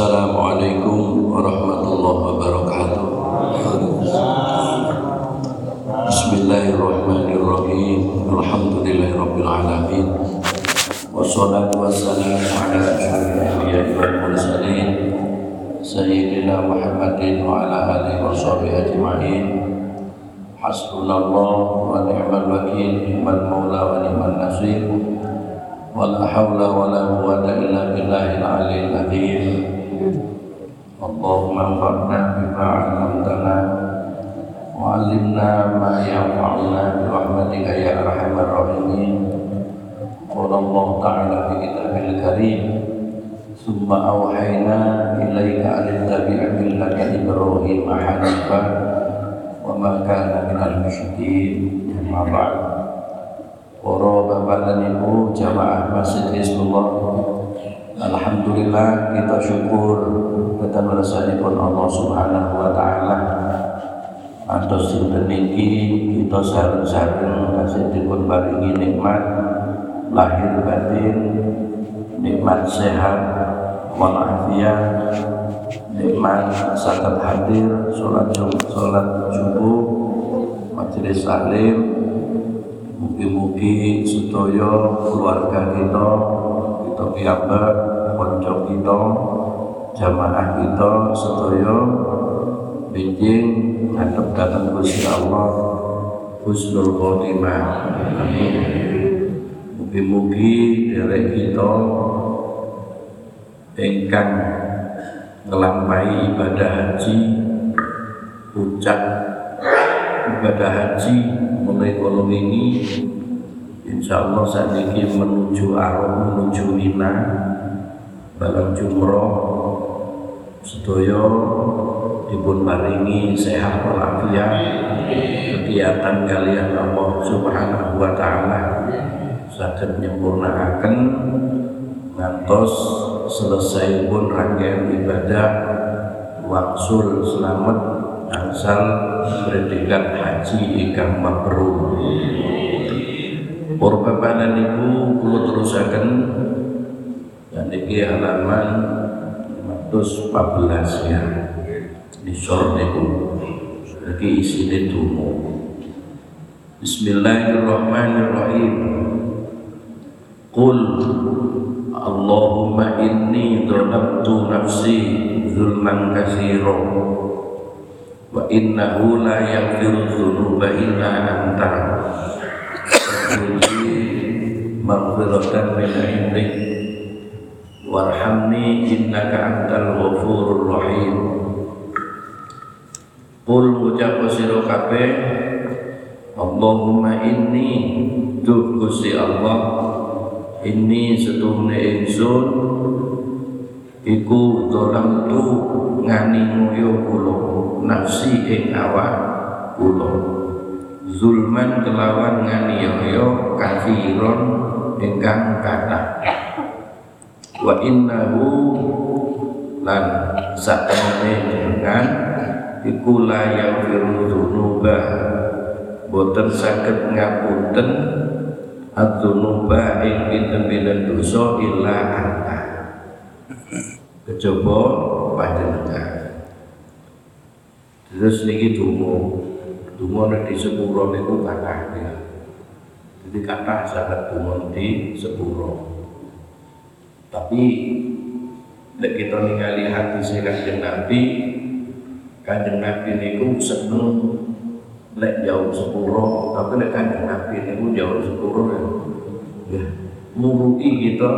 Assalamualaikum warahmatullahi wabarakatuh Bismillahirrahmanirrahim Alhamdulillahi rabbil alamin Wassalatu wassalamu ala asyrafil anbiya'i wal mursalin Sayyidina Muhammadin wa ala alihi wa sahbihi ajma'in Hasbunallah wa ni'mal wakil ni'mal maula wa ni'mal nasir ولا حول ولا قوة إلا بالله العلي العظيم ينفعنا برحمتك يا أرحم الراحمين قال الله تعالى في كتابه الكريم ثم أوحينا إليك أن اتبع ملة إبراهيم حنيفا وما كان من المشركين أما بعد Para bapak dan ibu jamaah Masjid Hizbullah Alhamdulillah kita syukur kita pun Allah Subhanahu wa taala atas dinten niki kita sareng-sareng kasih dipun paringi nikmat lahir batin nikmat sehat walafiat nikmat sakat hadir sholat sholat subuh majelis taklim Mugi-mugi sedaya keluarga kita, kita piyambak, konco kita, jamaah kita sedaya binjing hadap datang Gusti Allah husnul khotimah. Amin. Mugi-mugi derek kita ingkang ngelampahi ibadah haji puncak ibadah haji mulai kolom ini Insya Allah saat ini menuju Arab, menuju Mina Balang Jumroh Sedoyo dipun paringi sehat walafiat. Kegiatan kalian Allah Subhanahu wa taala. Saged nyempurnakaken ngantos selesai pun rangkaian ibadah. Waksul selamat. Asal predikat haji ingkang mabrur dan ibu kula terusaken. Dan iki halaman 114 ya short niku iki isine Bismillahirrahmanirrahim. Qul Allahumma inni dhalamtu nafsi zulman katsira. Wa innahu la yaghfiru dzunuba illa anta. Maghfiratan min indik warhamni innaka antal ghafurur rahim Qul ucap sira kabeh Allahumma inni duh Gusti Allah inni setuhne ingsun iku dolam tu ngani ngoyo kula nafsi ing awak kula. Zulman kelawan nganiaya kafiron ingkang kata wa innahu lan sakmene dengan iku la yaghfiru dzunuba boten saged ngapunten adzunuba ing pinten-pinten dosa illa anta. Kejaba panjenengan. Terus niki donga. Donga nek di sepuro niku kathah ya. Jadi kathah sangat donga di sepuro. Tapi nek kita ningali hati kanjeng Nabi kanjeng Nabi niku seneng lek jauh sepuro. Tapi lek kanjeng Nabi niku jauh sepuro ya, ya muruti kita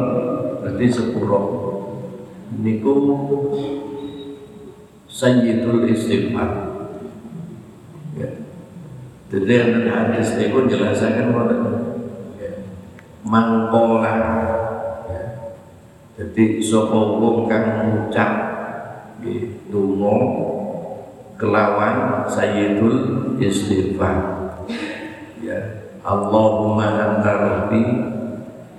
berarti sepuro. Niku sayyidul istighfar ya. jadi yang hadis niku jelasakan mana ya. mangkola. Ya. jadi sapa wong kang ngucap donga kelawan sayyidul istighfar. Ya. Allahumma anta rabbi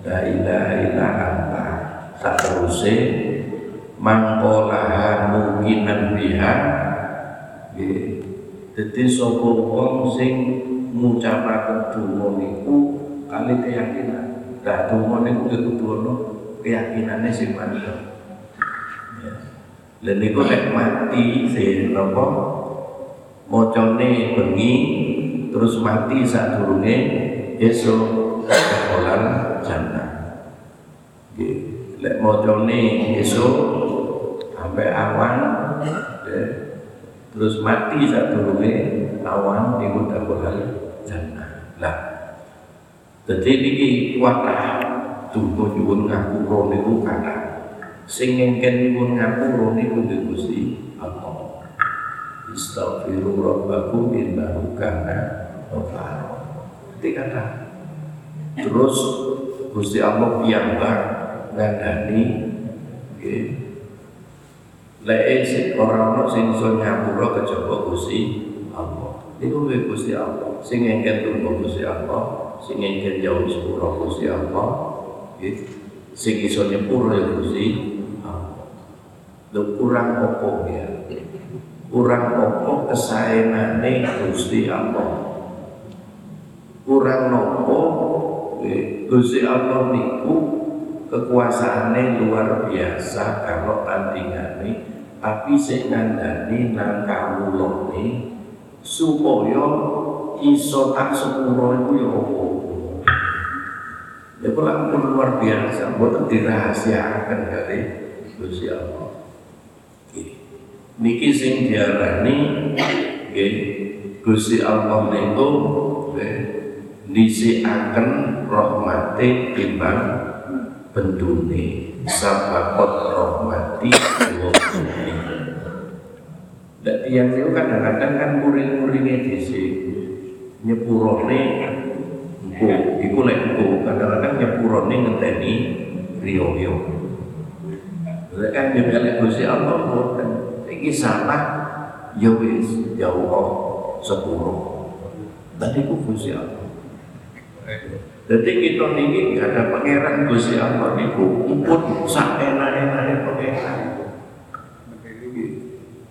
la ilaha illa anta. Sateruse mangkolaha mukinan biha jadi sapa wong sing ngucapaken donga niku kali keyakinan. Lah donga niku kudu ono keyakinane sing mantep ya. Lan niku nek mati sing napa macane bengi terus mati sadurunge esuk bulan jannah. Nggih, lek macane esuk sampai awan terus mati sadurunge awan niku bulan jannah. Lah dadi niki kuatah. Tunggu nyuwun ngapura niku kathah sing ngengken nyuwun ngapura niku Gusti Allah Istaghfiru rabbakum innahu kana ghafara kata? Terus Gusti Allah piyambak ngandani nggih lek sing ora ono sing iso nyapura kejaba Gusti Allah. Niku Gusti Allah. Sing ngengken tunggu Gusti Allah sing ngengken jauh sepura Gusti Allah sing iso nyepuro ya Gusti lho kurang opo ya kurang opo kesaenane Gusti Allah? Kurang nopo Gusti Allah niku kekuasaane luar biasa kalau tandingane. Tapi sing ngandani nang kawulane supaya iso tak sepuro iku ya opo Ya pun luar biasa, buat dirahasiakan dari Gusti Allah. Niki sing diarani nggih Gusti Allah niku akan rahmati timbang bendune sabakot rahmati wa Dan yang itu kadang-kadang kan murid-muridnya di sini nyepurone engko iku lek engko kadang-kadang nyepurone ngenteni riyo-riyo lek kan nyebelek Gusti Allah iki salah ya wis jauh sepuluh. Tadi ku Gusti Allah. Jadi kita niki gak ada pangeran Gusti Allah niku umpun sak enak-enake pangeran.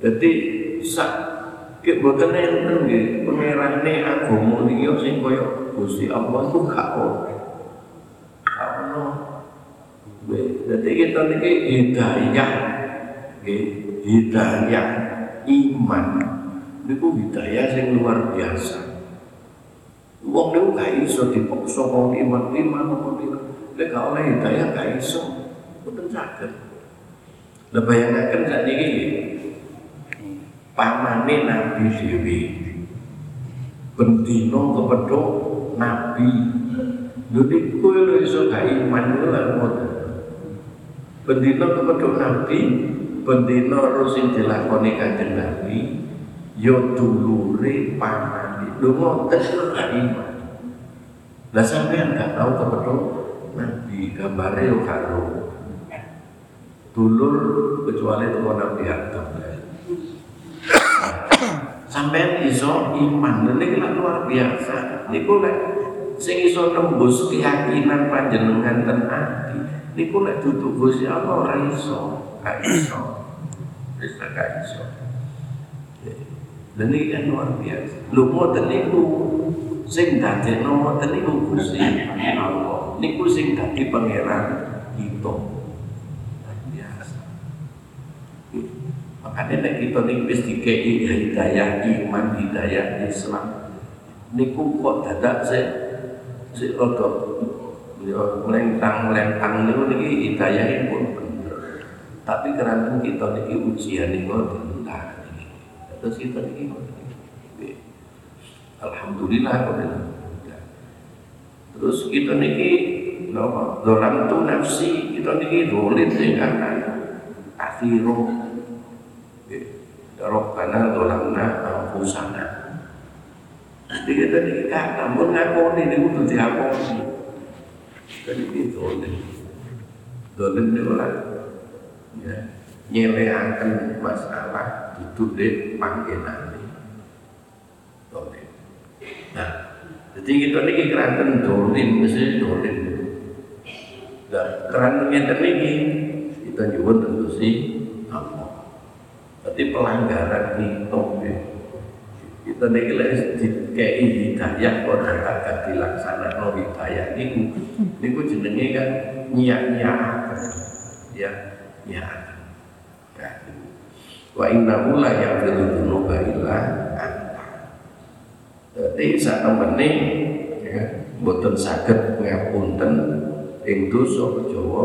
Jadi sak Kek boten enten nggih pangerane agama niki sing kaya Gusti Allah itu gak. Gak ono. Jadi kita niki hidayah nggih, hidayah iman. Niku hidayah sing luar biasa. Wong niku gak iso dipaksa wong iman. Iman apa Lek gak oleh hidayah gak iso. Boten saged. Lah bayangaken sakniki nggih. Pamane nabi dewi. Bendino kepethuk nabi. Lho niku lho iso gak iman lho ngoten bendino kepethuk nabi bendino rusin dilakoni kanjeng nabi yo dulure pamane lho ngoten lho iman. Lah sampean gak tau kepethuk nabi gambare yo karo dulur kecuali tuan Nabi sampai iso iman. Ini luar biasa. Niku lek sing iso nembus keyakinan panjenengan ten ati niku lek duduk Gusti Allah ora iso gak iso wis gak iso dan ini kan luar biasa. Lu ngoten niku sing dadekno ngoten niku Gusti Allah. Niku sing dadi pangeran kita. Makanya nek kita nih wis dikei hidayah iman, hidayah Islam. Niku kok dadak se se rada melentang-melentang niku niki hidayah pun bener. Tapi karena kita niki ujian niku lah niki. Terus kita niki Alhamdulillah Terus kita niki napa? Dolam tu nafsi, kita niki dolim sing akan akhirah Rabbana dolamna anfusana. Jadi kita ini kata pun ngakoni ini kudu diakoni. Jadi itu dolim Dolim itu ya, Nyeleakan masalah duduk di panggilan ini Nah jadi kita ini keranten dolim Mesti dolim Nah keranten ini Kita juga tentu sih Allah. Berarti pelanggaran itu kita nih kira kayak hidayah kok agak dilaksanakan hidayah niku. Niku jenenge kan nyiak nyiak ya. Ya. Wa innahu la yaghfiru dzunuba illa anta. Dadi sak temene ya boten saged ngapunten ing dosa Jawa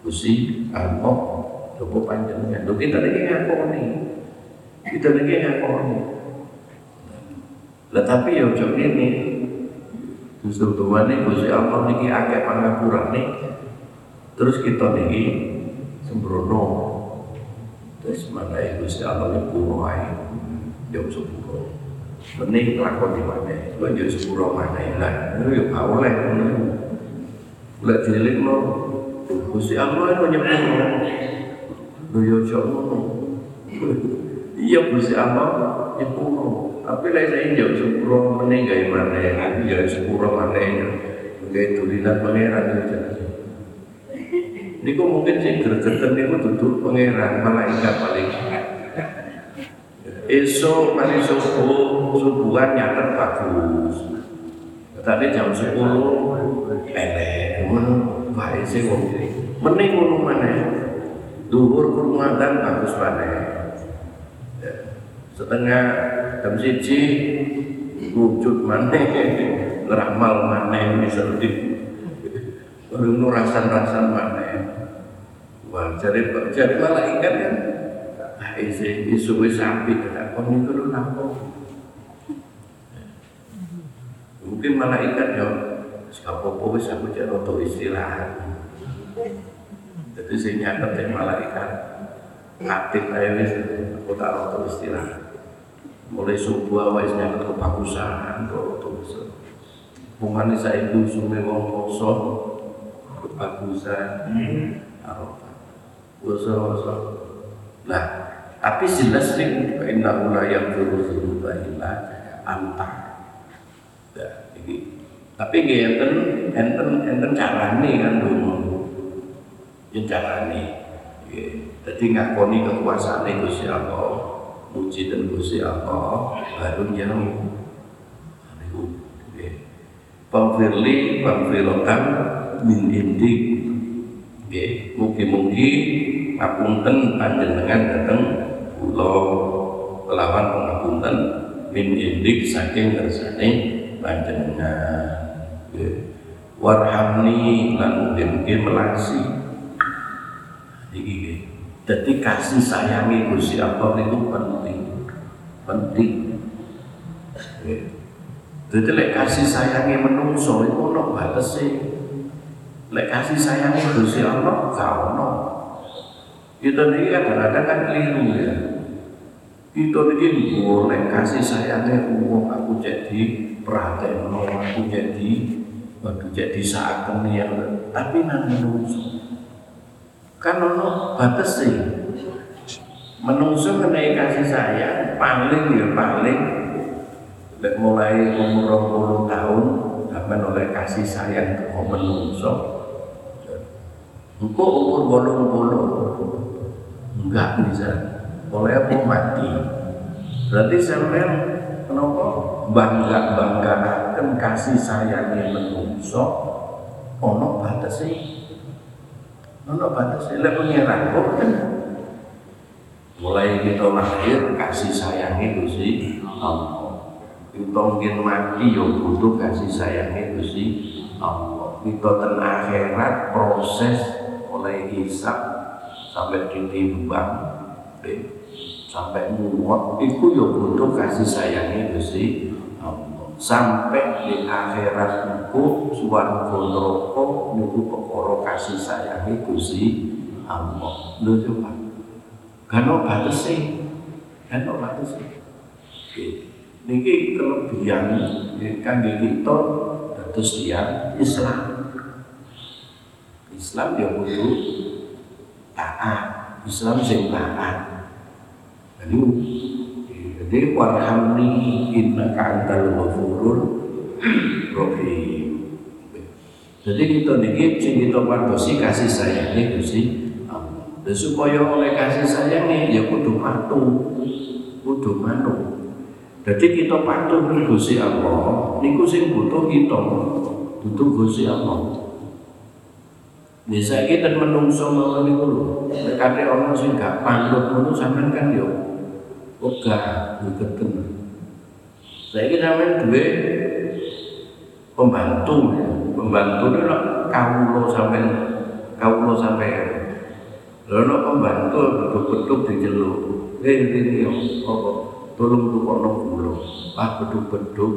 Gusti Allah coba panjenengan? Lho kita iki ngakoni. Kita iki ngakoni. Lah tapi ya ojo ini justru tuwane Gusti Allah niki akeh pangapurane. Terus kita niki sembrono terus mana Gusti Allah nyepuro ae yo sepuro Mending kelakon di mana? Gue jadi sepuro mana lah. Itu ya kau oleh. Lihat cilik lo. Gusti Allah itu nyepuro. Lu yo ngono. Iya Gusti Allah nyepuro. Tapi lain saya jauh sepuro mending gaya mana? Jauh sepuro mana? Gaya tulisan pangeran kok mungkin sih gergeten itu duduk pangeran malaikat paling esok mari subuh subuhan nyatet bagus. Tadi jam 10 elek baik sih wong. Mending ngono mana duhur kurmatan bagus mana setengah jam siji wujud mana ngeramal mana misalnya. Baru rasan-rasan mana wah jadi jadi malaikat kan? Isi isu wis api tidak niku lho napa mungkin malaikat yo apa-apa wis aku cek rada istirahat jadi sing nyatet yang malaikat aktif ae wis aku tak rada istirahat mulai subuh wis nyatet kebagusan rada wis Mungkin saya itu sume wong poso kebagusan Arafah. Poso-poso. Nah, tapi jelas sing inna la yaghfiru dzunuba illa anta. Ya, iki. Tapi nggih enten enten enten carane kan donga. Ya carane. Nggih. Dadi ngakoni kekuasaane Gusti Allah, muji dan Gusti Allah, baru jauh. Niku nggih. Pamfirli pamfirotan min indik. Mugi-mugi ngapunten panjenengan dateng kula kelawan pengapunten min indik saking kersane panjenengan. Warhamni lan mugi melasi. Iki jadi kasih sayangi Gusti Allah itu penting. Penting. Jadi lek kasih sayangi menungso itu ono batese lek kasih sayangi Gusti Allah gak ono. Kita ini kadang-kadang kan keliru ya. Kita ini boleh kasih sayangnya uang aku jadi perhatian aku jadi waduh jadi saat yang tapi nanti menungso. Kan ono batas sih menungso mengenai kasih sayang paling ya paling mulai umur 20 tahun sampai oleh kasih sayang ke menungso Engkau umur bolong bolong enggak bisa oleh aku mati? Berarti sampai kenapa? Bangga bangga akan kasih sayangnya menungso ono batas sih ono batas sih lah pengiran kok? Kan mulai kita lahir kasih sayangnya Gusti Allah. Kita mungkin mati yo butuh kasih sayangnya Gusti Allah. Kita ten akhirat proses oleh hisab sampai ditimbang sampai muat itu ya butuh kasih sayangnya Gusti Allah. Sampai di akhirat itu suwarga neraka niku perkara kasih sayangnya Gusti Allah. Lho coba. Kan batese? Kan ono batese niki kelebihan kangge kita dados tiyang Islam Islam ya butuh taat. Islam sing taat. Jadi jadi warhamni inna antal ghafurur rahim. Jadi kita niki sing kita pantosi kasih sayangnya Gusti Allah. Dan supaya oleh kasih sayangnya ya kudu patuh kudu manut jadi kita patuh Gusti Allah niku sing butuh kita butuh Gusti Allah Nih saiki ten menungso mawon niku lho. Nek kate ana sing gak panut ngono sampean kan yo ogah ngiketen. Saiki sampean duwe pembantu. Pembantu itu kawulo sampean kawulo sampean. Lha nek pembantu beduk-beduk diceluk. Eh ini yo apa? Tolong tukokno kula. Ah beduk-beduk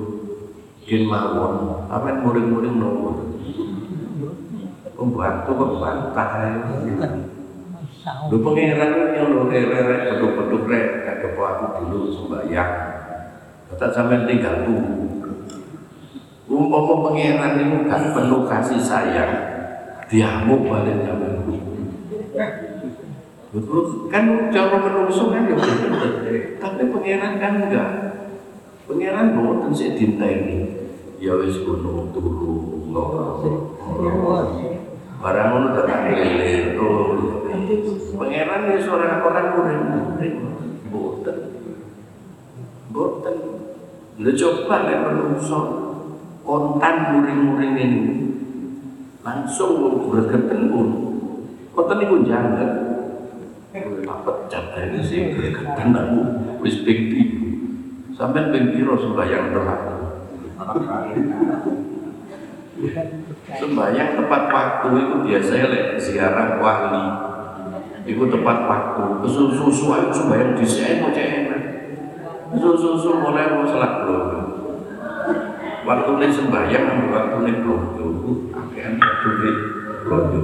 kin mawon. Sampean muring-muring nopo pembantu kok bantah Lu pengiran yang lu rere beduk-beduk rek kagak aku dulu sembahyang. Tak sampai tinggal tunggu. Umpama pengiran itu gak penuh kasih sayang, diamuk balik zaman Betul kan cara menungso kan ya tapi pengiran kan enggak. Pengiran boten sik dinteni. Ya wis kuno turu ngono barang ngono tak lele oh pangeran ya seorang orang murid murid boten. Boten. Lu coba nek menungso kontan muring-muring ini. Langsung bergeten pun. Kontan iku jangan tak pecat ini sih bergeten aku. Wis ping sampai ping piro sembahyang terakhir Sembahyang tepat waktu itu biasanya lek ziarah wali. Itu tepat waktu. Kesusu ayo sembahyang sini mau cek. Kesusu mulai mau salat blogo. Waktu ini sembahyang ambil waktu ini blogo. Akhirnya waktu ini blogo.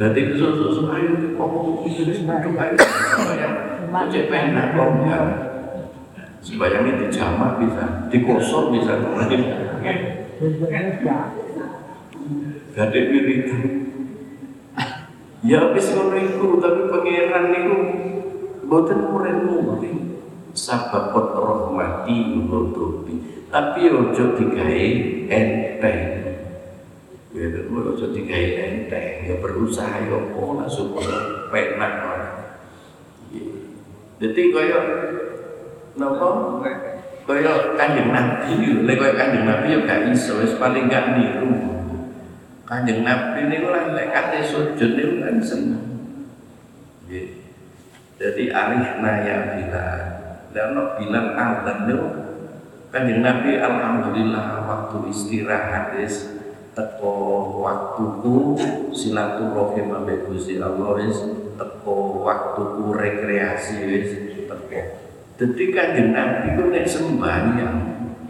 Jadi kesusu ayo ngomong itu sembahyang ayo sembahyang. Mau cek enak kok Sembahyang ini dijamak bisa, dikosor bisa. Gadek wiridan. Ya wis ngono iku, tapi pangeran niku mboten murid-murid. Sababot rahmati nutupi. Tapi ojo digawe enteng. Ya ojo digawe enteng. Ya berusaha ya apa langsung penak. Jadi kaya napa kaya kanjeng Nabi, lek kaya kanjeng Nabi ya gak iso, wis paling gak niru. Kanjeng Nabi ini lah lek kate sujud niku kan seneng. Jadi arihna ya Bilal. Dan Bilal azan niku Kanjeng Nabi alhamdulillah waktu istirahat is teko waktuku silaturahim ambek Gusti Allah wis teko waktuku rekreasi wis teko. Dadi Kanjeng Nabi ku nek sembahyang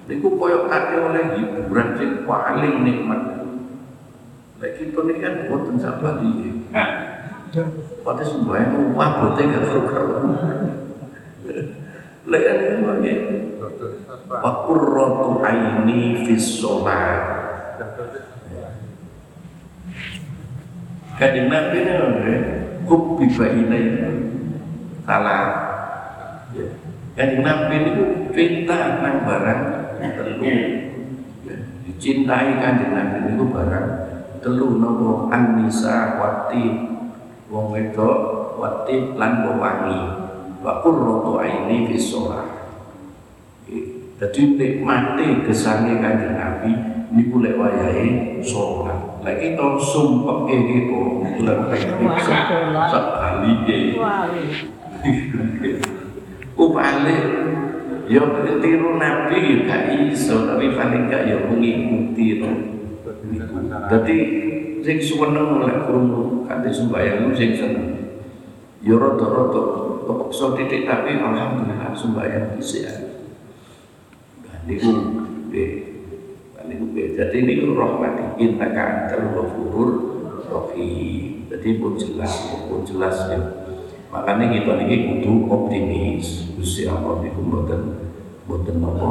niku koyo kate oleh hiburan sing paling nikmat Lek kita ini kan boten sama dia. Pada sembahyang rumah boten gak keru-keru. Lek kan ini Wa qurratu aini fis sholat. Kanjeng Nabi ini lho, hubbi ini salah. Ya. Kanjeng Nabi ini cinta nang barang telu. Ya. Dicintai kanjeng Nabi itu barang telu nopo? Anisa wati wong wedok wati lan wangi. Wa qurratu aini fi shalah. Dadi nikmate gesane kanjeng Nabi niku lek wayahe salat lek kita sumpeke niku lek pikir sak balike upale yo tiru Nabi gak iso tapi paling gak yo mengikuti jadi sing seneng oleh krungu kanthi sembahyang sing seneng. Ya rada-rada kepeksa titik tapi alhamdulillah sembahyang bisa. Nah niku nggih. Niku nggih. Dadi niku rahmat innaka antal ghafurur rahim. Jadi pun jelas, pun jelas ya. Makanya kita ini kudu optimis. Gusti Allah niku mboten mboten apa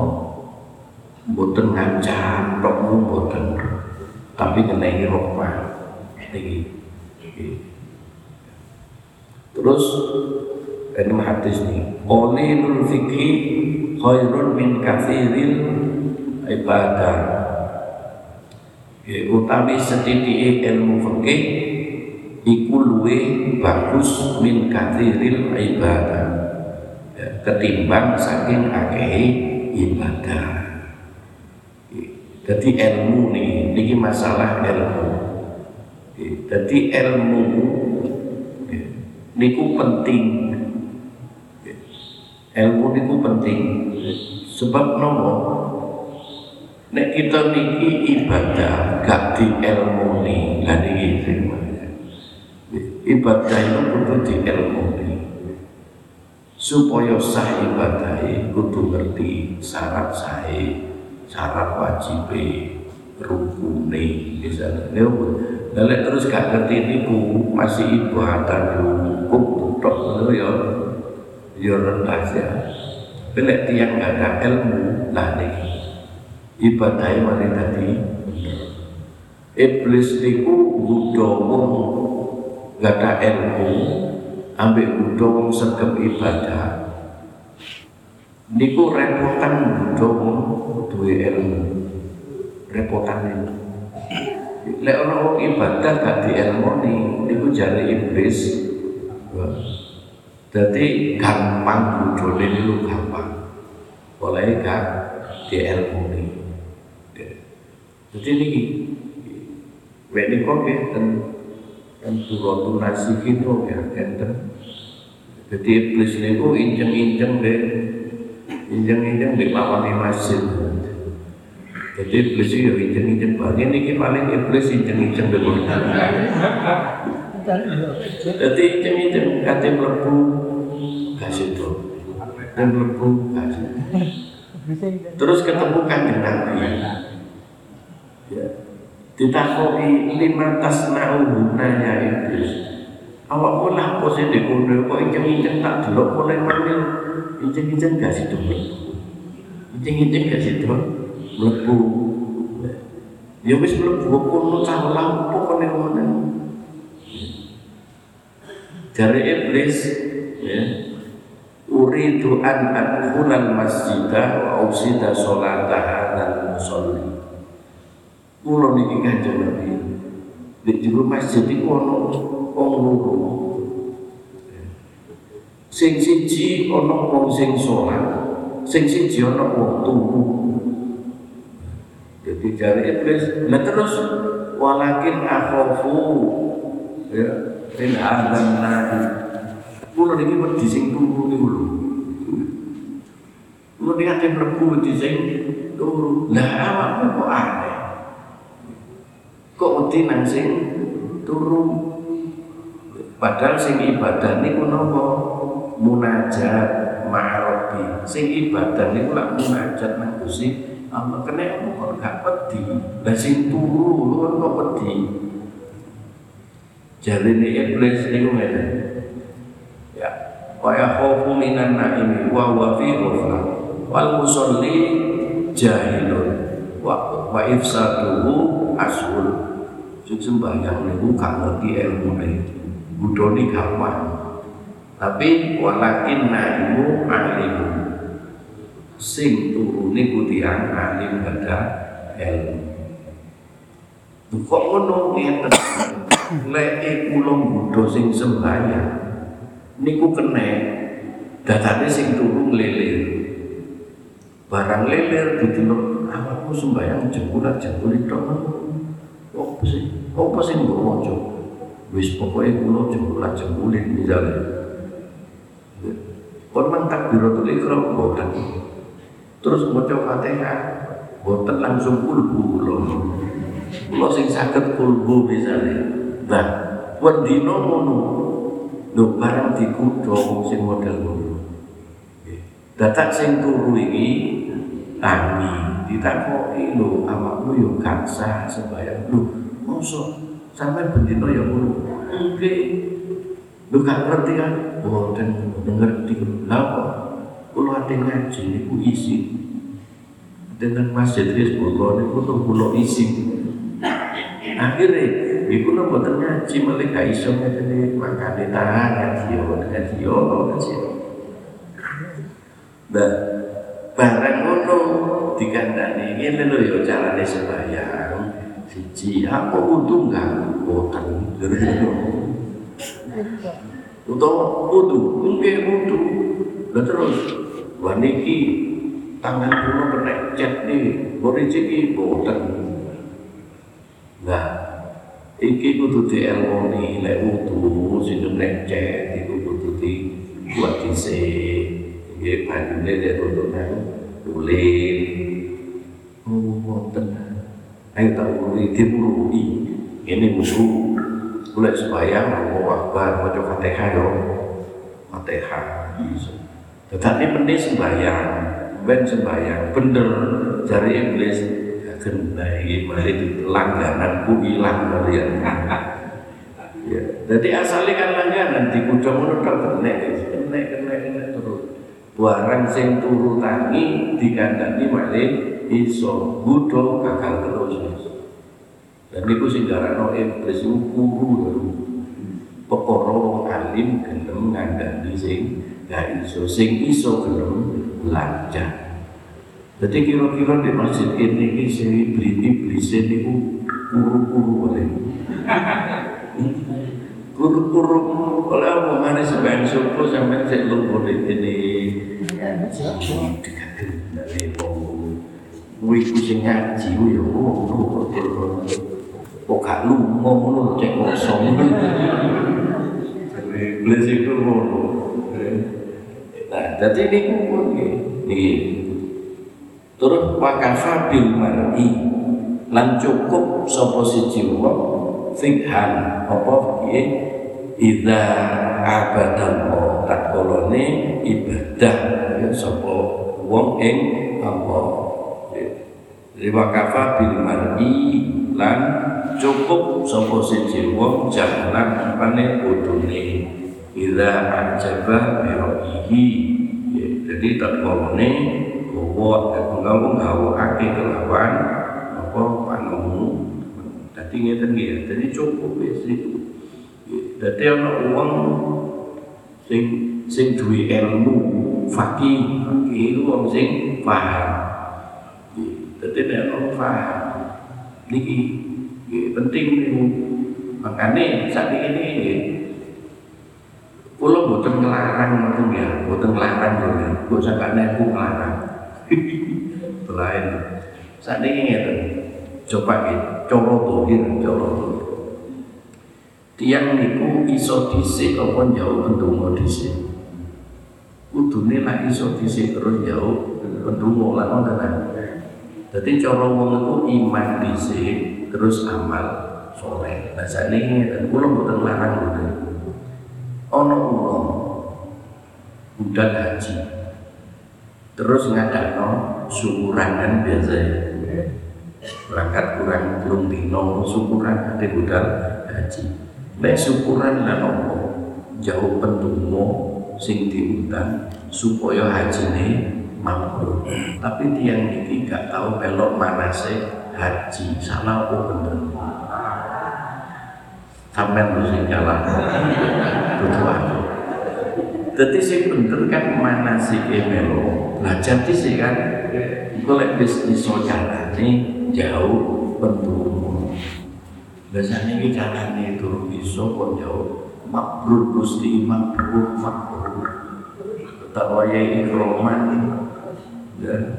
mboten ngancam tok mboten tapi ngenai rohmah ini terus ini hadis nih qalilul fikri khairun min kathiril ibadah. Utawi setitik ilmu fikih iku luwe bagus min kathiril ibadah. Ya, ketimbang saking akeh ibadah jadi ilmu nih, ini masalah ilmu. Jadi ilmu niku penting. Ilmu niku penting. Sebab nopo nek kita niki ibadah gak di ilmu ni, lah niki ibadah itu kudu di ilmu ni. Supaya sah ibadah kudu ngerti syarat sah, syarat wajib, rukune misalnya. Lalu terus gak ngerti niku masih ibadah cukup tok ya ya rendah ya. Belek tiang gak ada ilmu lah niki ibadahnya mari tadi iblis niku wong gak ada ilmu nggodha wong segep ibadah niku repotan wong duwe ilmu. Repotan itu lek ana wong ibadah gak di ilmu nih niku jare iblis. Jadi gampang bodhone niku gampang. Oleh gak di ilmu nih jadi ini Wek kok ya dan dan turun nasi gitu ya enten. Jadi iblis niku injeng-injeng deh, injeng-injeng di di masjid. Jadi iblis itu injeng-injeng banget ini paling iblis injeng-injeng deh. Jadi injeng-injeng kata melebu kasih tuh, dan melebu kasih. Terus ketemu kanjeng Nabi ya. ditakoki lima tas nanya iblis awak apa sih di kono kok inceng-inceng tak delok mulai manil inceng-inceng gak situ inceng-inceng gak situ mlebu. Ya wis mlebu kono cah lampu kene ngono jare iblis ya. Uridu an adkhulal masjidah wa usida sholata hadzal musalli. Kulo niki kanjeng Nabi. Di jero masjid iku ana wong loro. Sing siji ana wong sing salat, sing siji ana wong turu. Jadi jari iblis, nah terus walakin akhafu ya in adzan nahi. Kulo niki wedi sing turu niku lho. Kulo niki ate mlebu wedi sing turu. Lah awakmu kok aneh kok wedi nang sing turu padahal sing ibadah niku napa munajat ma'arabi sing ibadah niku lak munajat nang Gusti Allah. Kena kok gak wedi. Lah sing turu lu kok wedi. Jarine iblis niku ngene. Ya wa yakhafu minan naimi wa huwa fi wal musalli jahilun. Wa wa ifsaduhu asul sing sembahyang niku gak ngerti ilmune budoni gampang. Tapi walakin naimu alimu. Sing turune kutian alim pada ilmu. Kok ngono ngeten? Lek kula nggodha sing sembahyang. Niku kene datane sing turu nglelir barang lelir didelok awakmu sembahyang jempulat jempulit tok opo sih? Apa sih mbok? Waca wis pokoke kula jempulan jempulit misalnya Korban takbiratul ikhram boten. Terus maca Fatihah boten langsung kulbu kula. Kula sing saged kulbu misalnya. Nah, wendina ngono. Lho barang dikutha sing model ngono. Datak sing turu iki tani ditakoki lho awakmu yo gak sah sembayang lho mosok sampai bendino ya ngono. Oke. Lu gak ngerti kan? Boten ngerti. Lha kok kula ate ngaji niku isi. Dengan masjid Hizbullah niku tuh kula isi. Akhirnya iku lho boten ngaji malah gak iso ngene. Makane tahan ngaji yo ngaji yo ngaji. Nah, barang ngono dikandani ngene lho ya carane sembahyang siji. Apa wudu enggak boten. Utawa wudu nggih wudu lah terus waniki tangan kula kena cet nih. Bori ciki boten. Nah iki kudu dielmoni lek wudu sing nek cet iku kudu dibuat dhisik. Nggih banyune lek untuk nang tulen oh wonten ayo tak urui diurui ini musuh Kulek sembahyang, mau akbar, mau fatihah yo, fatihah. Tetapi penting sembahyang, ben sembahyang, bener cari iblis akan baik balik langganan ku hilang kalian. ya. Jadi asalnya kan langganan di kuda menurut kena kena kena kena terus. Barang sing turu tangi dikandani malih iso budo kakal terus. Dan niku sing darano iblis guru Pekara wong alim gelem ngandani sing gak iso, sing iso gelem belajar. Jadi kira-kira di masjid ini ini sing iblis iblis niku guru-guru oleh. Guru-guru oleh omongane sampean suku sampean sik lupa ini. Dikatakan dari wong Wih kucing ngaji, oh, oh, oh, oh, kok gak lunga ngono cek kosong iblis itu ngono nah jadi ini pun ini terus wakafa bil mar'i lan cukup sapa siji wong fikhan apa piye idza abadallah ibadah ya sapa wong ing apa jadi wakafa bil mar'i lan cukup sapa siji wong jalan apane bodone ila ajaba biroihi ya, jadi tatkolone bahwa ngomong ngawakake kelawan apa panemu. Dadi ngeten ya jadi cukup wis itu dadi ana wong sing sing duwe ilmu fakih fakih wong sing paham dadi nek ono paham niki penting niku makanya saat ini kalau buatan ngelarang ngoten ya, buatan ngelarang ya, buat sampai aku ngelarang. Lain. Saat ini ya, coba gitu, coro tohir, coro. Tiang niku iso dhisik apa jauh pendungo dhisik. Kudune lah iso dhisik terus jauh pendungo lah ngoten. Dadi cara wong iku iman dhisik terus amal soleh. Nah sakniki ngeten kula mboten larang ngoten. Ana budal haji. Terus ngadakno syukuran kan biasa. Berangkat kurang belum dino syukuran ate budal haji. Nek syukuran lan apa? Jauh pendungo sing diundang supaya hajine mampu tapi tiang ini gak tahu belok mana sih haji. Salah apa bener? Sampai lu sing jalan. Butuh aku. Jadi sih bener kan mana sih melo belajar sih kan kalau bisnis so jalan nih jauh bentuk biasanya ini jalan itu bisa kok jauh. Mabrur gusti mabrur mabrur tak wayai ikroman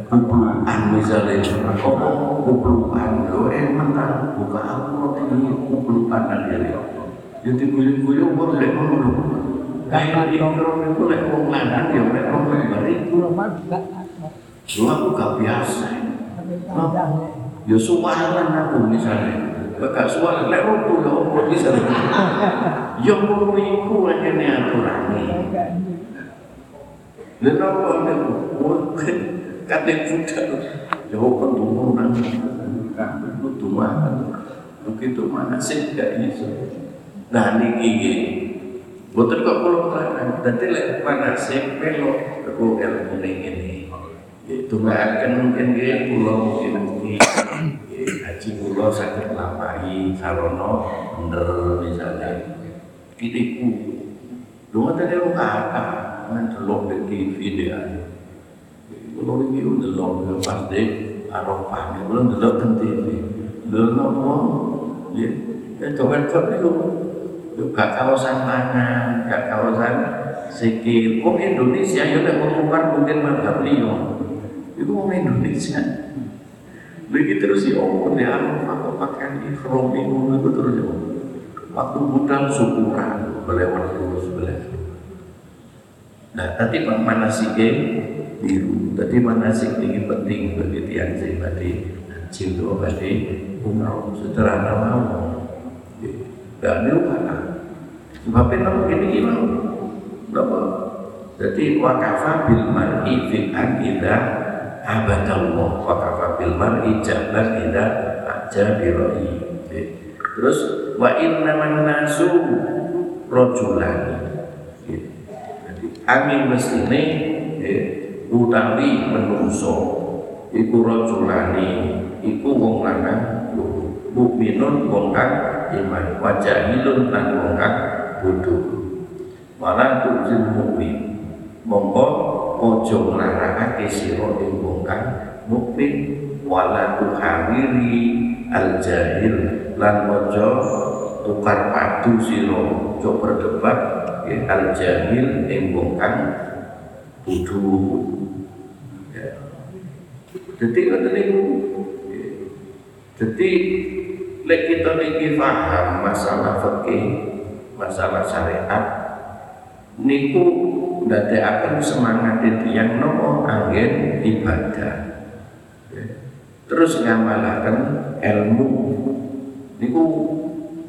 kupluan misalnya oh kupluan lo emang kan buka aku ini kupluan aja ya jadi kok lek ngono lho kayak itu lek wong lanang ya lek wong lu aku gak biasa. Ya suwalan aku misalnya. Bakal suara lek rupu ya apa bisa Ya ngono iku aja Lha napa nek kadang budal jawaban turunan itu tumakan begitu mana sih? Gak iso nah niki Betul kok kalau terang, nanti lek mana sih? Pelok. Aku ilmu ini. Itu nggak akan mungkin dia pulau mungkin mungkin haji pulau sakit lapai sarono bener misalnya. Kitiku lu tadi lu kata kan? Telur di TV dia kalau ini udah delok pas deh Arafah, belum delok tentu ini, delok nopo, ya, ya coba coba itu, gak kawasan tangan, gak kawasan sikil. Kok Indonesia ya udah keluar mungkin madhab liyo, itu mau Indonesia. Begitu terus ya Allah di Arafah kok pakai ikhram itu terus ya waktu budal syukuran boleh waktu sebelah nah tadi mana sih biru. Tadi mana sih ini penting bagi tiang sih tadi cinta tadi umroh sederhana mau. Dan ini mana sebabnya namun ini gimana Kenapa? Jadi wakafa bil mar'i fil an idza abadallah. Wakafa bil mar'i jalan idza aja biroi terus wa inna nasu rojulani angin mestine utawi menungso. Iku rojulani iku wong lanang mukminun wong kang iman wajahilun lan wong kang bodho. Wala tujil mukmin. Mongko ojo nglarakake sira ing wong kang mukmin. Wala tuhawiri al jahil lan ojo tukar padu sira ojo berdebat ya, al jahil kang bodho ya. Jadi ngoten niku. Jadi lek kita niki paham masalah fikih, masalah syariat, niku akan semangat yang nopo angin ibadah ya. terus ngamalakan ilmu niku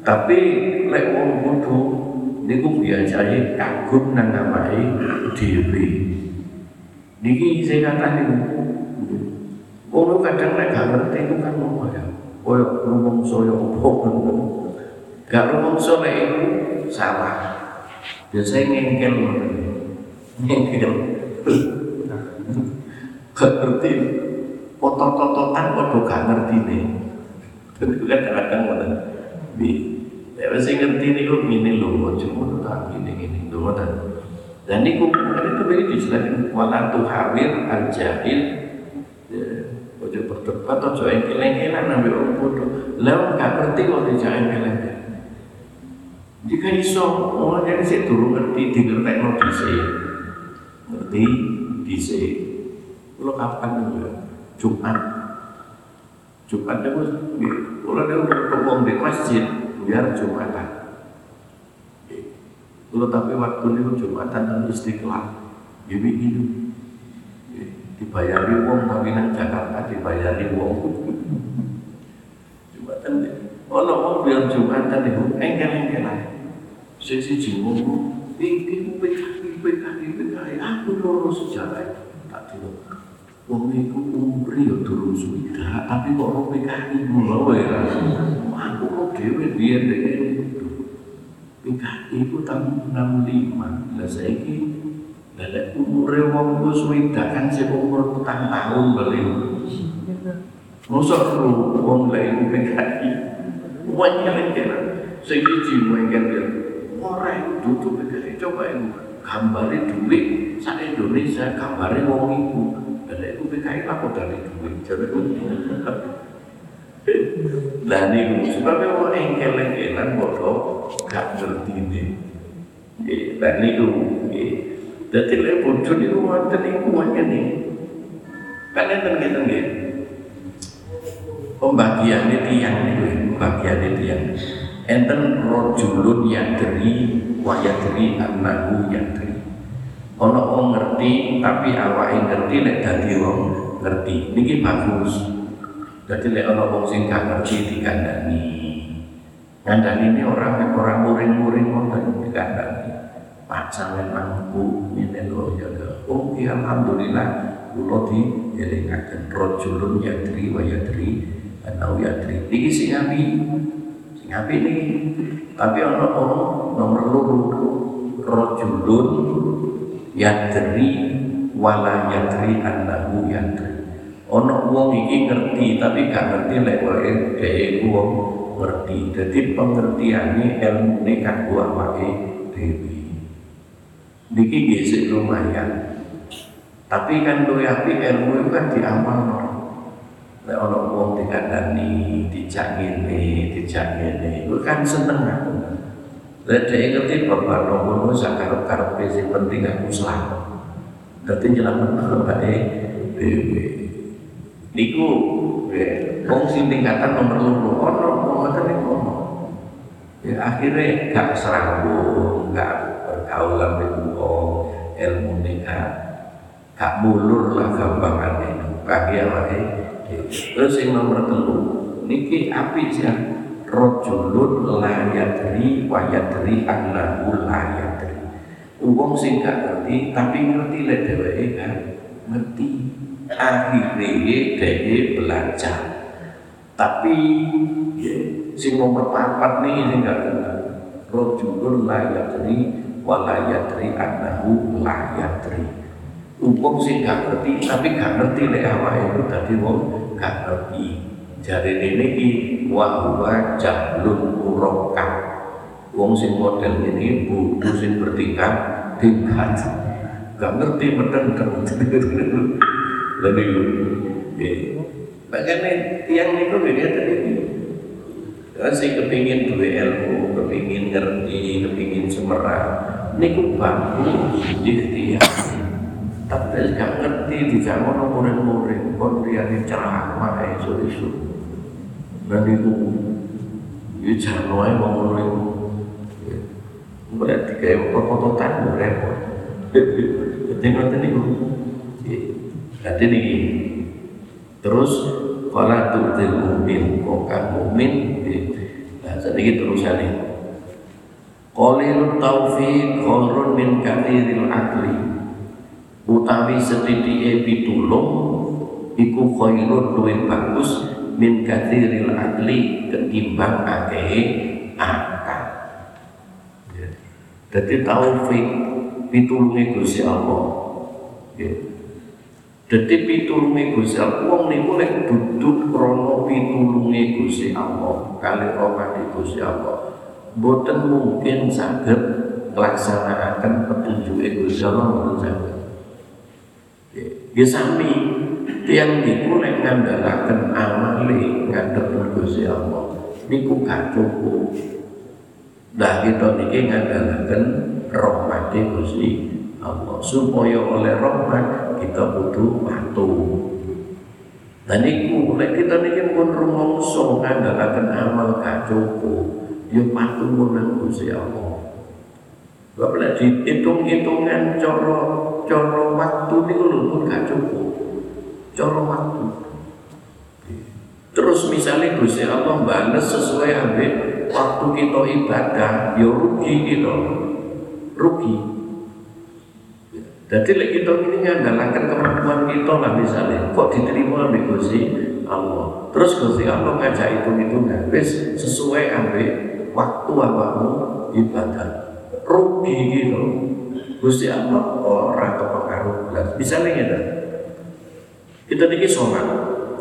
tapi lek wong kudu niku biasanya kagum nang ngamai diri niki saya kata niku. Wong kadang nek gak ngerti itu kan mau ya. Koyo rumangsa ya opo Gak rumangsa nek iku salah. Biasanya ngengkel ngengkel. Gak ngerti. Foto-fotoan kok gak ngerti nih. Kadang-kadang mana ya masih ngerti ini loh mau cuma tak ini ini loh dan dan ini kok itu begini diselain wala hawir al jahil ya, ojo berdebat ojo engkel-engkelan ambil orang bodoh. Lalu gak ngerti kok dijak engkel-engkel jika iso, orang yang saya turun ngerti, dingerti bisa Ngerti, bisa Kalau kapan juga? Jumat. Jumat itu, kalau dia uang di masjid, biar Jumatan. Kalau tapi waktu itu Jumatan dan istiqlal, jadi itu dibayari uang tapi nang Jakarta dibayari uang Jumatan kalau mau biar Jumatan itu engkel-engkelan sesi jiwa iki PKI PKI PKI aku loro sejarah tak dilo wong iku umur ya durung sudah tapi kok ora PKI mula ya aku kok dhewe biyen dhewe PKI ku tahun 65 lah saiki lek umure wong wis kan sing umur petang tahun beli Mosok wong lek iku PKI wong kira-kira sing jiwa yang orang duduk begini coba itu gambari duit sak Indonesia gambari wong iku itu PKI apa dari duit. Jadi lah ini sebabnya orang engkel-engkelan bodoh. Gak ngerti ini. Dan itu jadi lek bodoh itu wonten iku wae nih. Kan enten ngeten nggih pembagian tiang niku pembagian tiang. Enten rojulun yadri wa yadri annahu yadri ono wong ngerti tapi awake ngerti nek dadi wong ngerti. Niki bagus. Jadi lek ono wong sing gak ngerti dikandani ngandani ini orang orang muring-muring wonten dikandani Pak sampean mampu ini lho ya oh ya alhamdulillah kula di elingaken rojulun yadri wa yadri annahu yadri. Niki sing Ngapi ini tapi ono ono nomor loro rojulun yadri wala yadri annahu yadri. Ono wong iki ngerti tapi gak ngerti lek wae dhewe wong ngerti. Dadi pengertiane ilmu ne kanggo awake dhewe. Niki gesek lumayan. Tapi kan luwih apik ilmu itu kan diamalno. Lek ana wong dikandani, dijak ngene, dijak ngene, kan seneng aku. Lek dhek ngerti bapak ngono sak karep-karepe sing penting aku selamat. Dadi nyelametno bapake dhewe. Niku wong sing tingkatan nomor loro ana ngoten niku ya akhirnya gak serambung gak pergaulan dengan ilmu nikah gak mulur lah gampangan ini bagi awake terus yang nomor telu niki api sih rojulun layadri wayadri annahu layadri uang sing gak ngerti tapi ngerti lah dheweke kan ngerti akhirnya dia belajar. Tapi ya, sing nomor papat nih sing gak kenal rojulun layadri walayadri annahu layadri uang sing gak ngerti tapi gak ngerti lek awake itu tadi wong gak ngerti Jari ini ki wa huwa jahlun murakkab. Wong sing model ini buku sing bertingkat tingkat. Gak ngerti meden Lalu Bagaimana tiang itu beda tadi Kasih kepingin dua ilmu, kepingin ngerti, kepingin semerang Ini bagus ikhtiar Tapi gak ngerti di zaman murid-murid Kon dia ceramah isu-isu dan itu ya jangan wae mau ngono iku berarti kayak perkototan repot. Jadi ngoten niku. Jadi niki. Terus Fala tu'til mu'min Kokan mu'min Nah sedikit terusannya Qalilun taufiq khairun min kathiril akli Utawi sedhithike pitulung iku khairun luwih bagus min kathiril akli ketimbang akeh akal ya. jadi taufik pitulungi Gusti Allah ya. jadi pitulungi Gusti Allah wong niku lek duduk krana pitulungi Gusti Allah kali rahmati Gusti Allah boten mungkin saged melaksanakan petunjuk Gusti Allah boten saged ya sami tiang niku nek ngandalaken amali ngadep Gusti Allah. Niku gak cukup. Nah kita niki ngandalaken rahmat Gusti Allah. Supaya oleh rahmat kita butuh waktu dan niku nek kita niki pun rumangsa ngandalaken amal gak cukup yo ya patuh nang Gusti Allah. Boleh dihitung-hitungan cara cara waktu lho pun gak cukup cara waktu. Terus misalnya Gusti Allah balas sesuai ambil waktu kita ibadah ya rugi gitu rugi. Jadi lek kita ini ngandalkan kemampuan kita lah misalnya kok diterima ambil Gusti Allah? Terus Gusti Allah ngajak itu itu wis sesuai ambil waktu awakmu ibadah. Rugi gitu. Gusti Allah orang kepengaruh. Misalnya gitu kita niki sholat,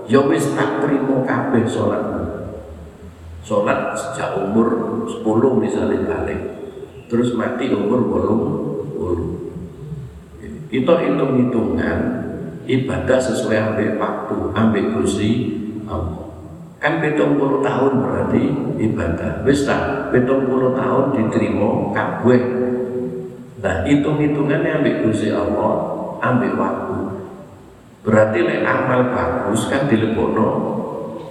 ya wis tak terima kabeh sholat. Sholat sejak umur 10 misalnya balik, terus mati umur bolong bolong. Kita hitung-hitungan ibadah sesuai ambil waktu, ambil kursi Allah. Kan betul puluh tahun berarti ibadah. Wis tak betul puluh tahun diterima kabeh. Nah hitung-hitungannya ambil kursi Allah, ambil waktu. Berarti lek amal bagus kan dilebono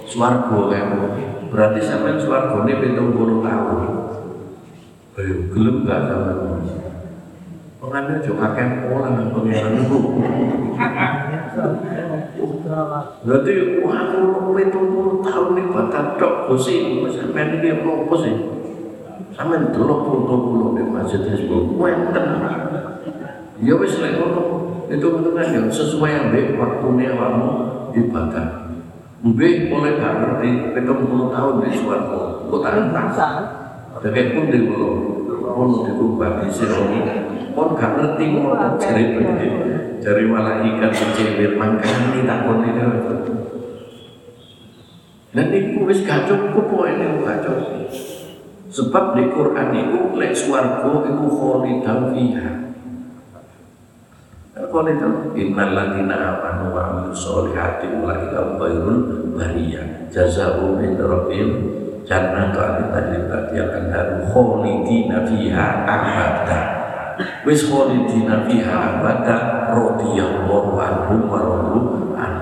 swarga kamu. Berarti sampean swargane 70 tahun. Ayo gelem gak sampean? Pengambil juga akeh pola nang pengiran itu. Berarti wah aku puluh tahun nih batal dok kusi sampean ini apa sih? Sampean delok foto-foto di masjid tersebut, wenten. Ya wis lek ngono itu kan ya sesuai ambil waktunya kamu ibadah Mungkin boleh gak ngerti, petung puluh tahun di suarco, kok tak entah. Tapi pun di bulu, pun di kubah di sini, pun gak ngerti mau cari pergi, cari malaikat secewir mangkanya ini tak pun itu. Dan itu wis gak cukup, kok ini gak cukup. Sebab di Quran itu, lek suarco itu kholidan fiha. Kalau itu. Innal ladzina amanu wa amilus solihati ulaika khairul bariyah jazaa'u min rabbihim. Jannatu adnin tajri tahtihal anharu khalidina fiha abada wis khalidina fiha abada radhiyallahu anhum wa radu an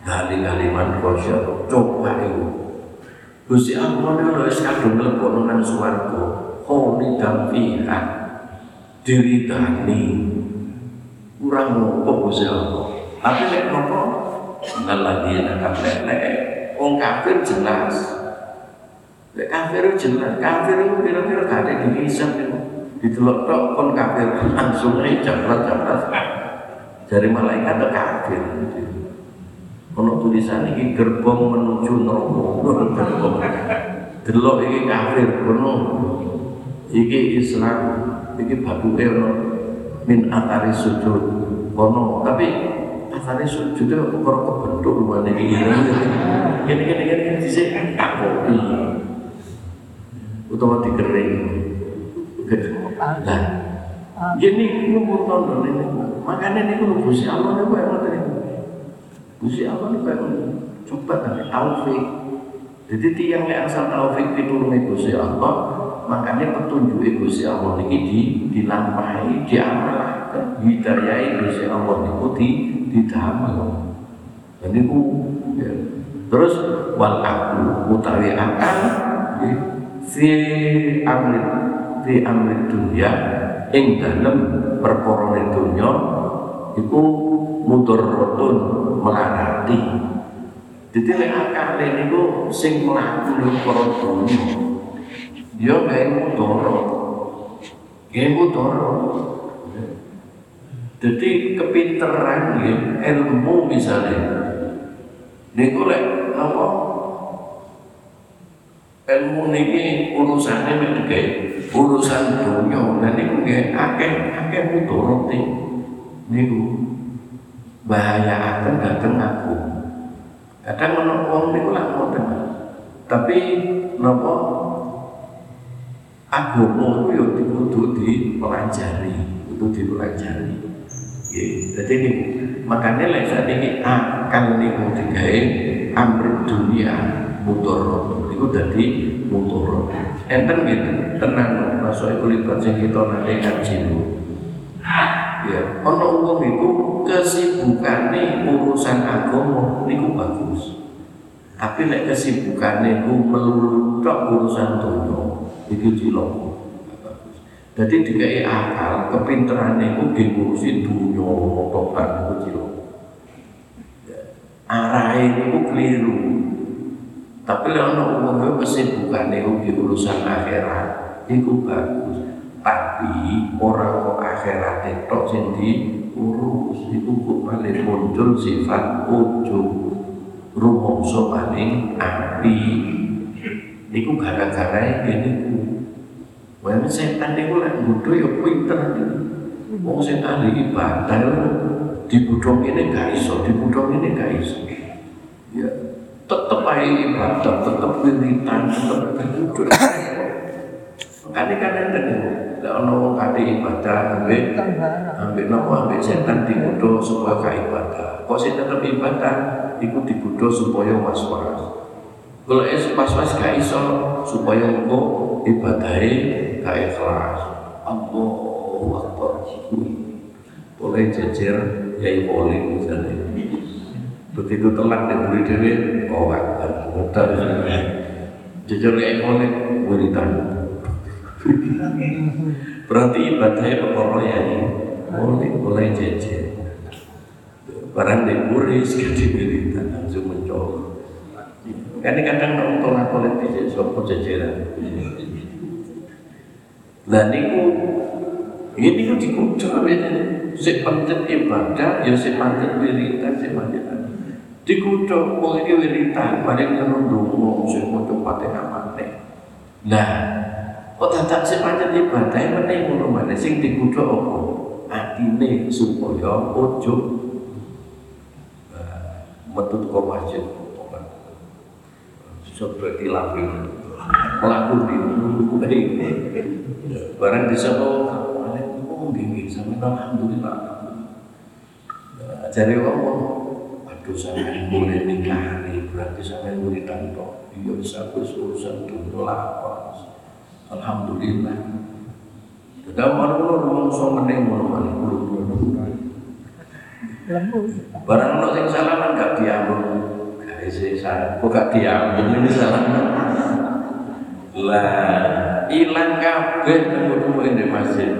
Gali kalimat kosyar coba itu. Gusti Allah niku wis kadung mlebokno nang swarga. Kholidan fiha. Diridani. Kurang nopo Gusti Allah. Tapi nek nopo Naladina kablek Wong kafir jelas. Lek kafir jelas, kafir itu kira-kira gak ada dihisap itu. Ditelok tok kon kafir langsung aja cepet-cepet. Dari malaikat ke kafir. Ono tulisan ini gerbong menuju neraka. Delok iki kafir kono. Iki Islam, iki babuke ono min atari sujud kono. Tapi atari sujud itu perkara kebentuk rumah ini. Gini gini gini gini sih tak kopi. Utawa dikering. Nah, gini ngumpul tondo ini. Makanya ini kalau Gusti Allah ini kayak ngoten iki. Gusti Allah ini kayak. Coba tapi taufik. Jadi tiang yang asal taufik pitulunge Gusti Allah, makanya petunjuk Gusti Allah ini di dilampahi, diamalkan, hidayai Gusti Allah niku di didamel. Dan itu ya. terus wal aku utawi akal ya, fi amri fi amri dunia ing dalem perkara dunya iku mudarratun melarati. Jadi akal niku sing mlaku perkara dunya ya gawe mudarat. Gawe mudarat. Jadi kepinteran ya, ilmu misalnya niku lek apa ilmu niki urusane mek urusan dunia dan niku nggih akeh akeh mudarat niku bahaya akan dateng aku kadang ono wong niku lak ngoten tapi napa agama itu ya kudu dipelajari kudu dipelajari. Nggih dadi niku makanya lek akan niku digawe amri dunia mudarat niku dadi mudarat enten gitu tenan masuk iku libat sing kita nanti ngaji ya ana wong iku kesibukane urusan agama niku bagus. Tapi nek kesibukane ku melulu tok urusan dunia itu cilok jadi dikai akal kepinteran itu ngurusi dunia motokan itu cilok. Arah itu keliru. Tapi kalau umumnya kesibukan itu di urusan akhirat itu bagus. Tapi orang kok akhirat itu sing diurus itu kok paling muncul sifat ujub rumongso paling api itu gara-gara ini Wah, setan itu lek bodoh ya pinter Wong sing ahli ibadah dibudong ini gak iso, dibudong ini gak iso. Ya, tetep aja ibadah, tetep wiritan, tetep duduk. Makanya kan ada Lah ono wong kate ibadah ambek ambek napa ambek setan dibudho supaya gak ibadah. Kok sing tetep ibadah iku dibudho supaya was-was. Kalau es was-was gak iso supaya engko ibadahe gak ikhlas. Allahu Akbar. Boleh jejer yai polling misalnya. Begitu telat dan beli dewi, oh akbar, mudah. Jejer yai polling, wiridan. Berarti ibadahnya perkara ya boleh boleh jejer. Barang wiridan langsung mencoba. Kadang-kadang nonton politik sopo jajaran. Lah niku ini ku dikucuk ini si pancet ibadah ya si pancet wiritan si pancet dikucuk wong iki wiritan paling karo ndonga sing maca Fatihah mate. Nah, kok dadak si pancet ibadah meneh ngono maneh sing dikucuk apa? Atine supaya ojo metu kok masjid seperti lapi pelaku di barang di sana oh gini sampai alhamdulillah jadi ngomong aduh sampai boleh nikah nih berarti sampai boleh tanto iya satu urusan dunia lapas alhamdulillah Kedua malu ngomong sama meneng mau mana Barang lo sing salaman gak diambung Isi saya, kok gak diambung ini salah. Lah hilang kabeh temu-temu di masjid.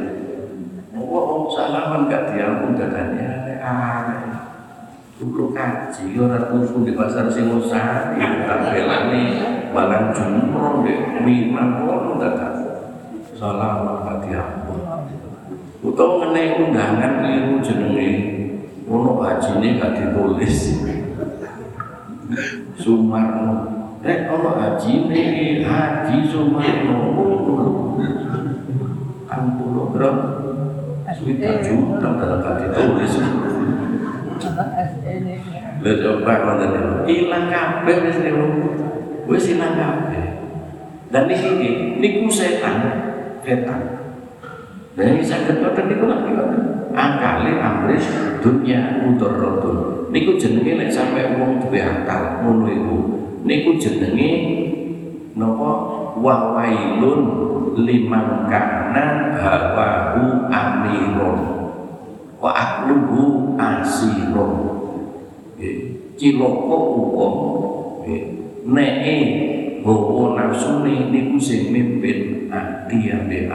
Oh, salaman gak diampun dadanya aneh Dulu kaji, orang kufu di pasar Singosari, tak belani, balang jumroh, di Mina, kono gak Salaman gak diampun. Utawa mengenai undangan keliru jenenge, ono ini gak ditulis. Sumarno, eh ono haji ini, haji Sumarno, Ampun, bro. Sudah juta dalam gak ditulis. Lha coba ngoten niku. Ilang kabeh wis niku. Wis ilang kabeh. Dan niki niku setan, setan. Dan ini saged ngoten niku lak Akale amris dunya mudarratun. Niku jenenge lek sampe wong duwe akal ngono iku. Niku jenenge napa? Wawailun liman kana hawahu amirun. Wa akluhu asirun. Cilaka wong neke hawa nafsune niku sing mimpin ati ambek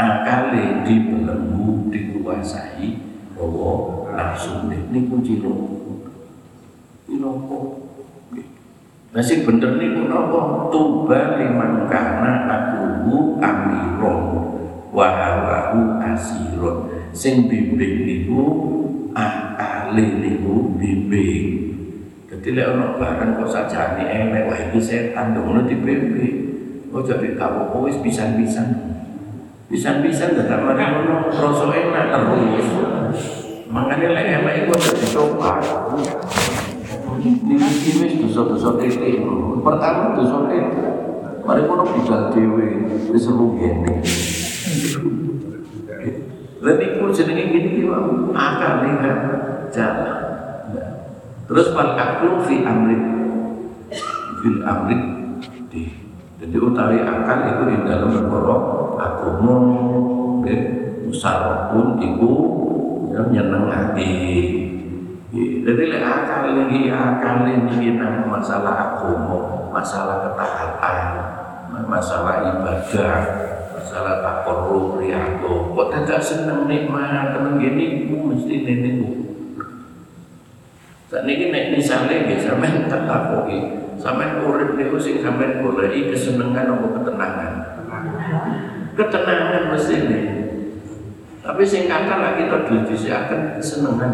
akale dibelenggu dikuasai hawa nafsune niku cilaka cilaka Nah sing bener niku napa? Tuba liman kana akuhu amiron wa hawahu asirun sing bimbing niku akale niku bimbing. Dadi lek ana barang kok sajane elek wah iki setan dong ngono dibimbing. Oh jadi kamu wis pisan-pisan pisan-pisan dadak mari ngono rasa enak terus makanya lek elek iku dadi coba Niki wis dosa-dosa titik. Pertama dosa titik. Mari kono budal dhewe wis rugene. Lah niku jenenge gini ki wae akal ning jalan. Terus wal aklu fi amri fil amri di jadi utawi akal itu di dalam perkara agama nggih musarapun iku ya nyenengake jadi lek akal ini akal ini nang masalah agama, masalah ketaatan, masalah ibadah, masalah takorruh riyadho. Kok tidak seneng nikmat temen gini ku mesti nenek ku. Saat ini nek misalnya nggih sampean tak takoki, sampean urip niku sing sampean goleki kesenengan apa ketenangan? Ketenangan mesti nih. Tapi sing kata lagi kita disiakan kesenengan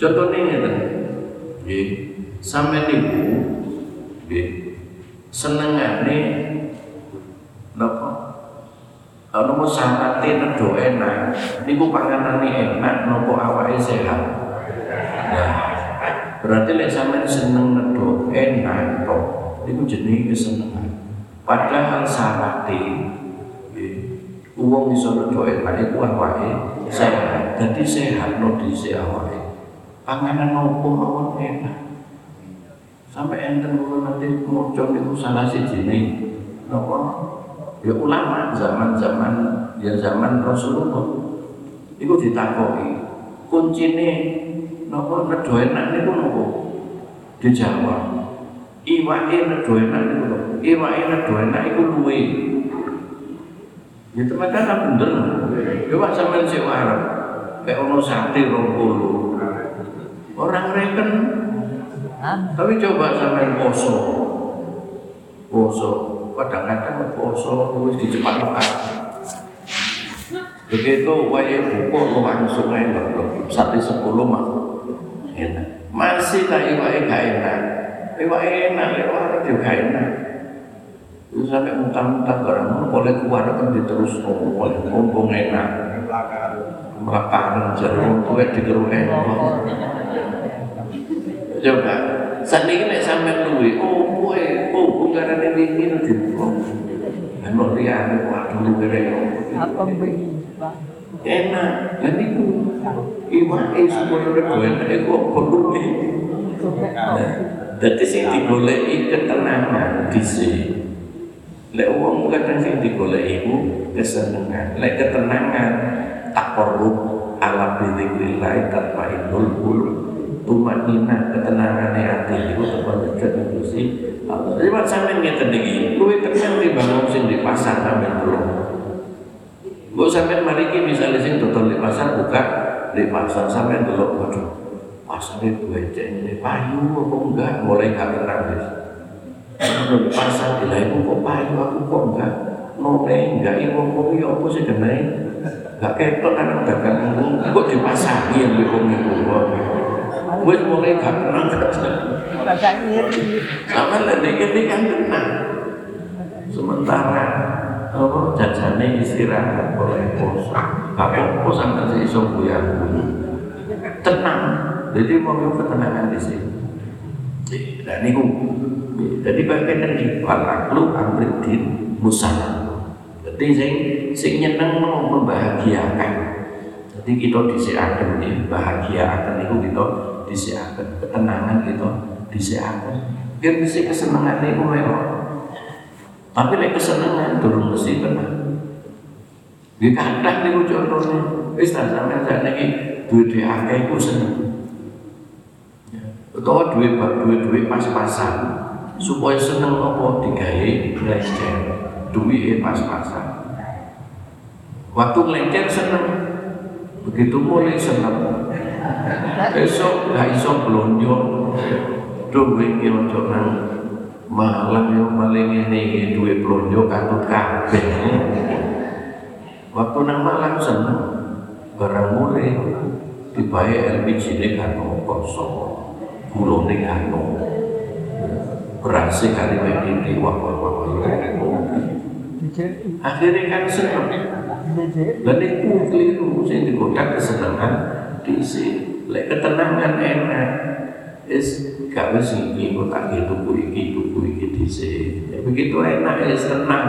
Contohnya ngeten. Nggih, sampeyan niku nggih senengane napa? Ana syarate nedo enak, niku panganane enak napa awake sehat. Nah, berarti lek sampeyan seneng nedo enak to, niku jenenge kesenengan. Padahal syarate nggih wong iso nedo enak iku awake sehat. Dadi sehat no dhisik awake panganan nopo mawon enak sampai enten kula nanti maca niku salah siji nopo? Ya ulama zaman-zaman ya zaman Rasulullah. Iku ditakoki kuncine nopo nedo enak niku nopo? Dijawab iwake nedo enak niku iwake enak iku luwe ya teman-teman bener ya wak sampean sik warep kayak ono sate 20 Orang reken. Tapi coba sampai poso. Poso. Kadang-kadang poso terus di cepat makan. Begitu waya buku lo langsung enak Sate sepuluh mah enak. Masih lah iwake gak enak. Iwake enak, iwake juga enak. Itu sampai muntah-muntah barang boleh keluar kan diterus ngomong, ngomong enak. Melakukan jeruk, gue digeruk enak coba saat ini nek sampai luwe oh kowe oh bukarane wingi di Ano liyane waduh luwe Apa begini? Enak, dan itu iwake supaya rego enak iku apa luwe. Dadi sing digoleki ketenangan dhisik. Lek wong kadang sing digoleki iku kesenengan. Lek ketenangan tak perlu ala tatma'innul qulub tumak nina ketenangan hati itu tempat dekat Gusti Allah. Jadi mak sampean ngeten iki, luwih tekan timbang sing di pasar sampean belum. Mbok sampean mari iki misale sing di pasar buka di pasar sampean delok waduh. Pasar itu becek ini payu apa enggak mulai gak tenang. Kalau di pasar di lain kok payu aku kok enggak noleh enggak ibu wong ya apa sih kenai gak ketok anak dagang kok di pasar yang di wong iku wis mulai gak tenang Rasa iri. sama lagi ini kan tenang sementara apa jajane istirahat boleh poso gak apa-apa sampai si iso buyar tenang. Jadi mau ketenangan di sini dan itu jadi bagian dari walaklu amridin musana jadi sing sing nyeneng membahagiakan. Jadi kita disiakan ya bahagiakan itu kita disiakan ketenangan kita disiakan. Biar bisa kesenangan itu memang tapi lek kesenangan durung mesti tenang. Di kadang niku contohnya, wis tak sampean sakniki duwe-duwe akeh iku seneng. Ya, Utawa duwe duwe-duwe pas-pasan supaya seneng apa digawe ngelecer. Duwe pas-pasan. Waktu ngelecer seneng. Begitu mulai seneng. Besok gak iso blonjo. Duwe iki ojo nang malang yo maling ngene iki duwe blonjo katut kabeh. Waktu nang malam seneng barang mulai dibayar LPG ini kan kosong, gula ini kan berasnya kali ini wah wah wah akhirnya kan seneng dan itu keliru saya digoda kesenangan diisi. Lek ketenangan enak. Is gak wis iki kok tak gitu iki tuku iki dhisik Ya, begitu enak is tenang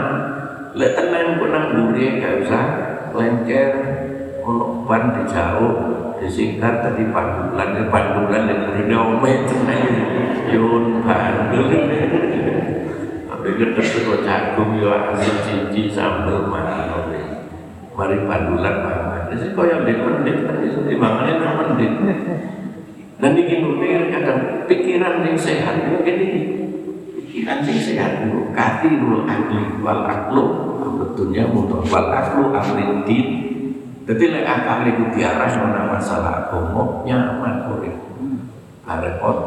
lek tenang kok nang mburi gak usah lengker ono ban dijauh disingkat tadi pandulan ya pandulan yang beri ome tenang yun bandul tapi gedek kok jagung ya asin cici sambel mana mari pandulan mangan jadi kaya ndek mendit kan? Iso timbangane nang mendit dan iki nukir kadang pikiran yang sehat itu gini. Pikiran yang sehat itu kathirul akli wal aklu. Betulnya untuk wal aklu jadi lek akal itu diarah mana masalah agama nyaman urip repot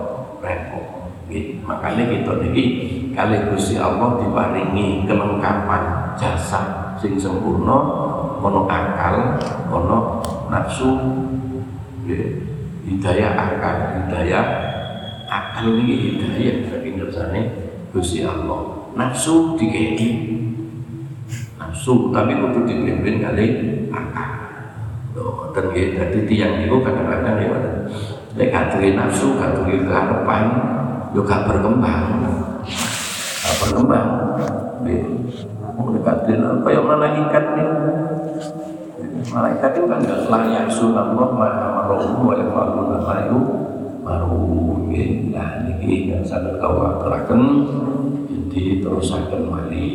repot Gitu. makanya kita niki kali Gusti Allah diparingi kelengkapan jasa sing sempurna ono akal ono nafsu gitu hidayah akal, hidayah akal ini hidayah saking kersane Gusti Allah. Nafsu dikeki nafsu tapi kudu dipimpin kali akal. Dan gitu, jadi tiang itu kadang-kadang ya, lek gak duwe nafsu, gak duwe keharapan, yo gak berkembang. Gak berkembang. Gitu. Mendekati kayak malaikat nih malaikat itu kan nggak layak sunat Allah ma'amarohu wa yafaluna mayu maru nah ini yang sangat kau aturakan jadi terus akan mali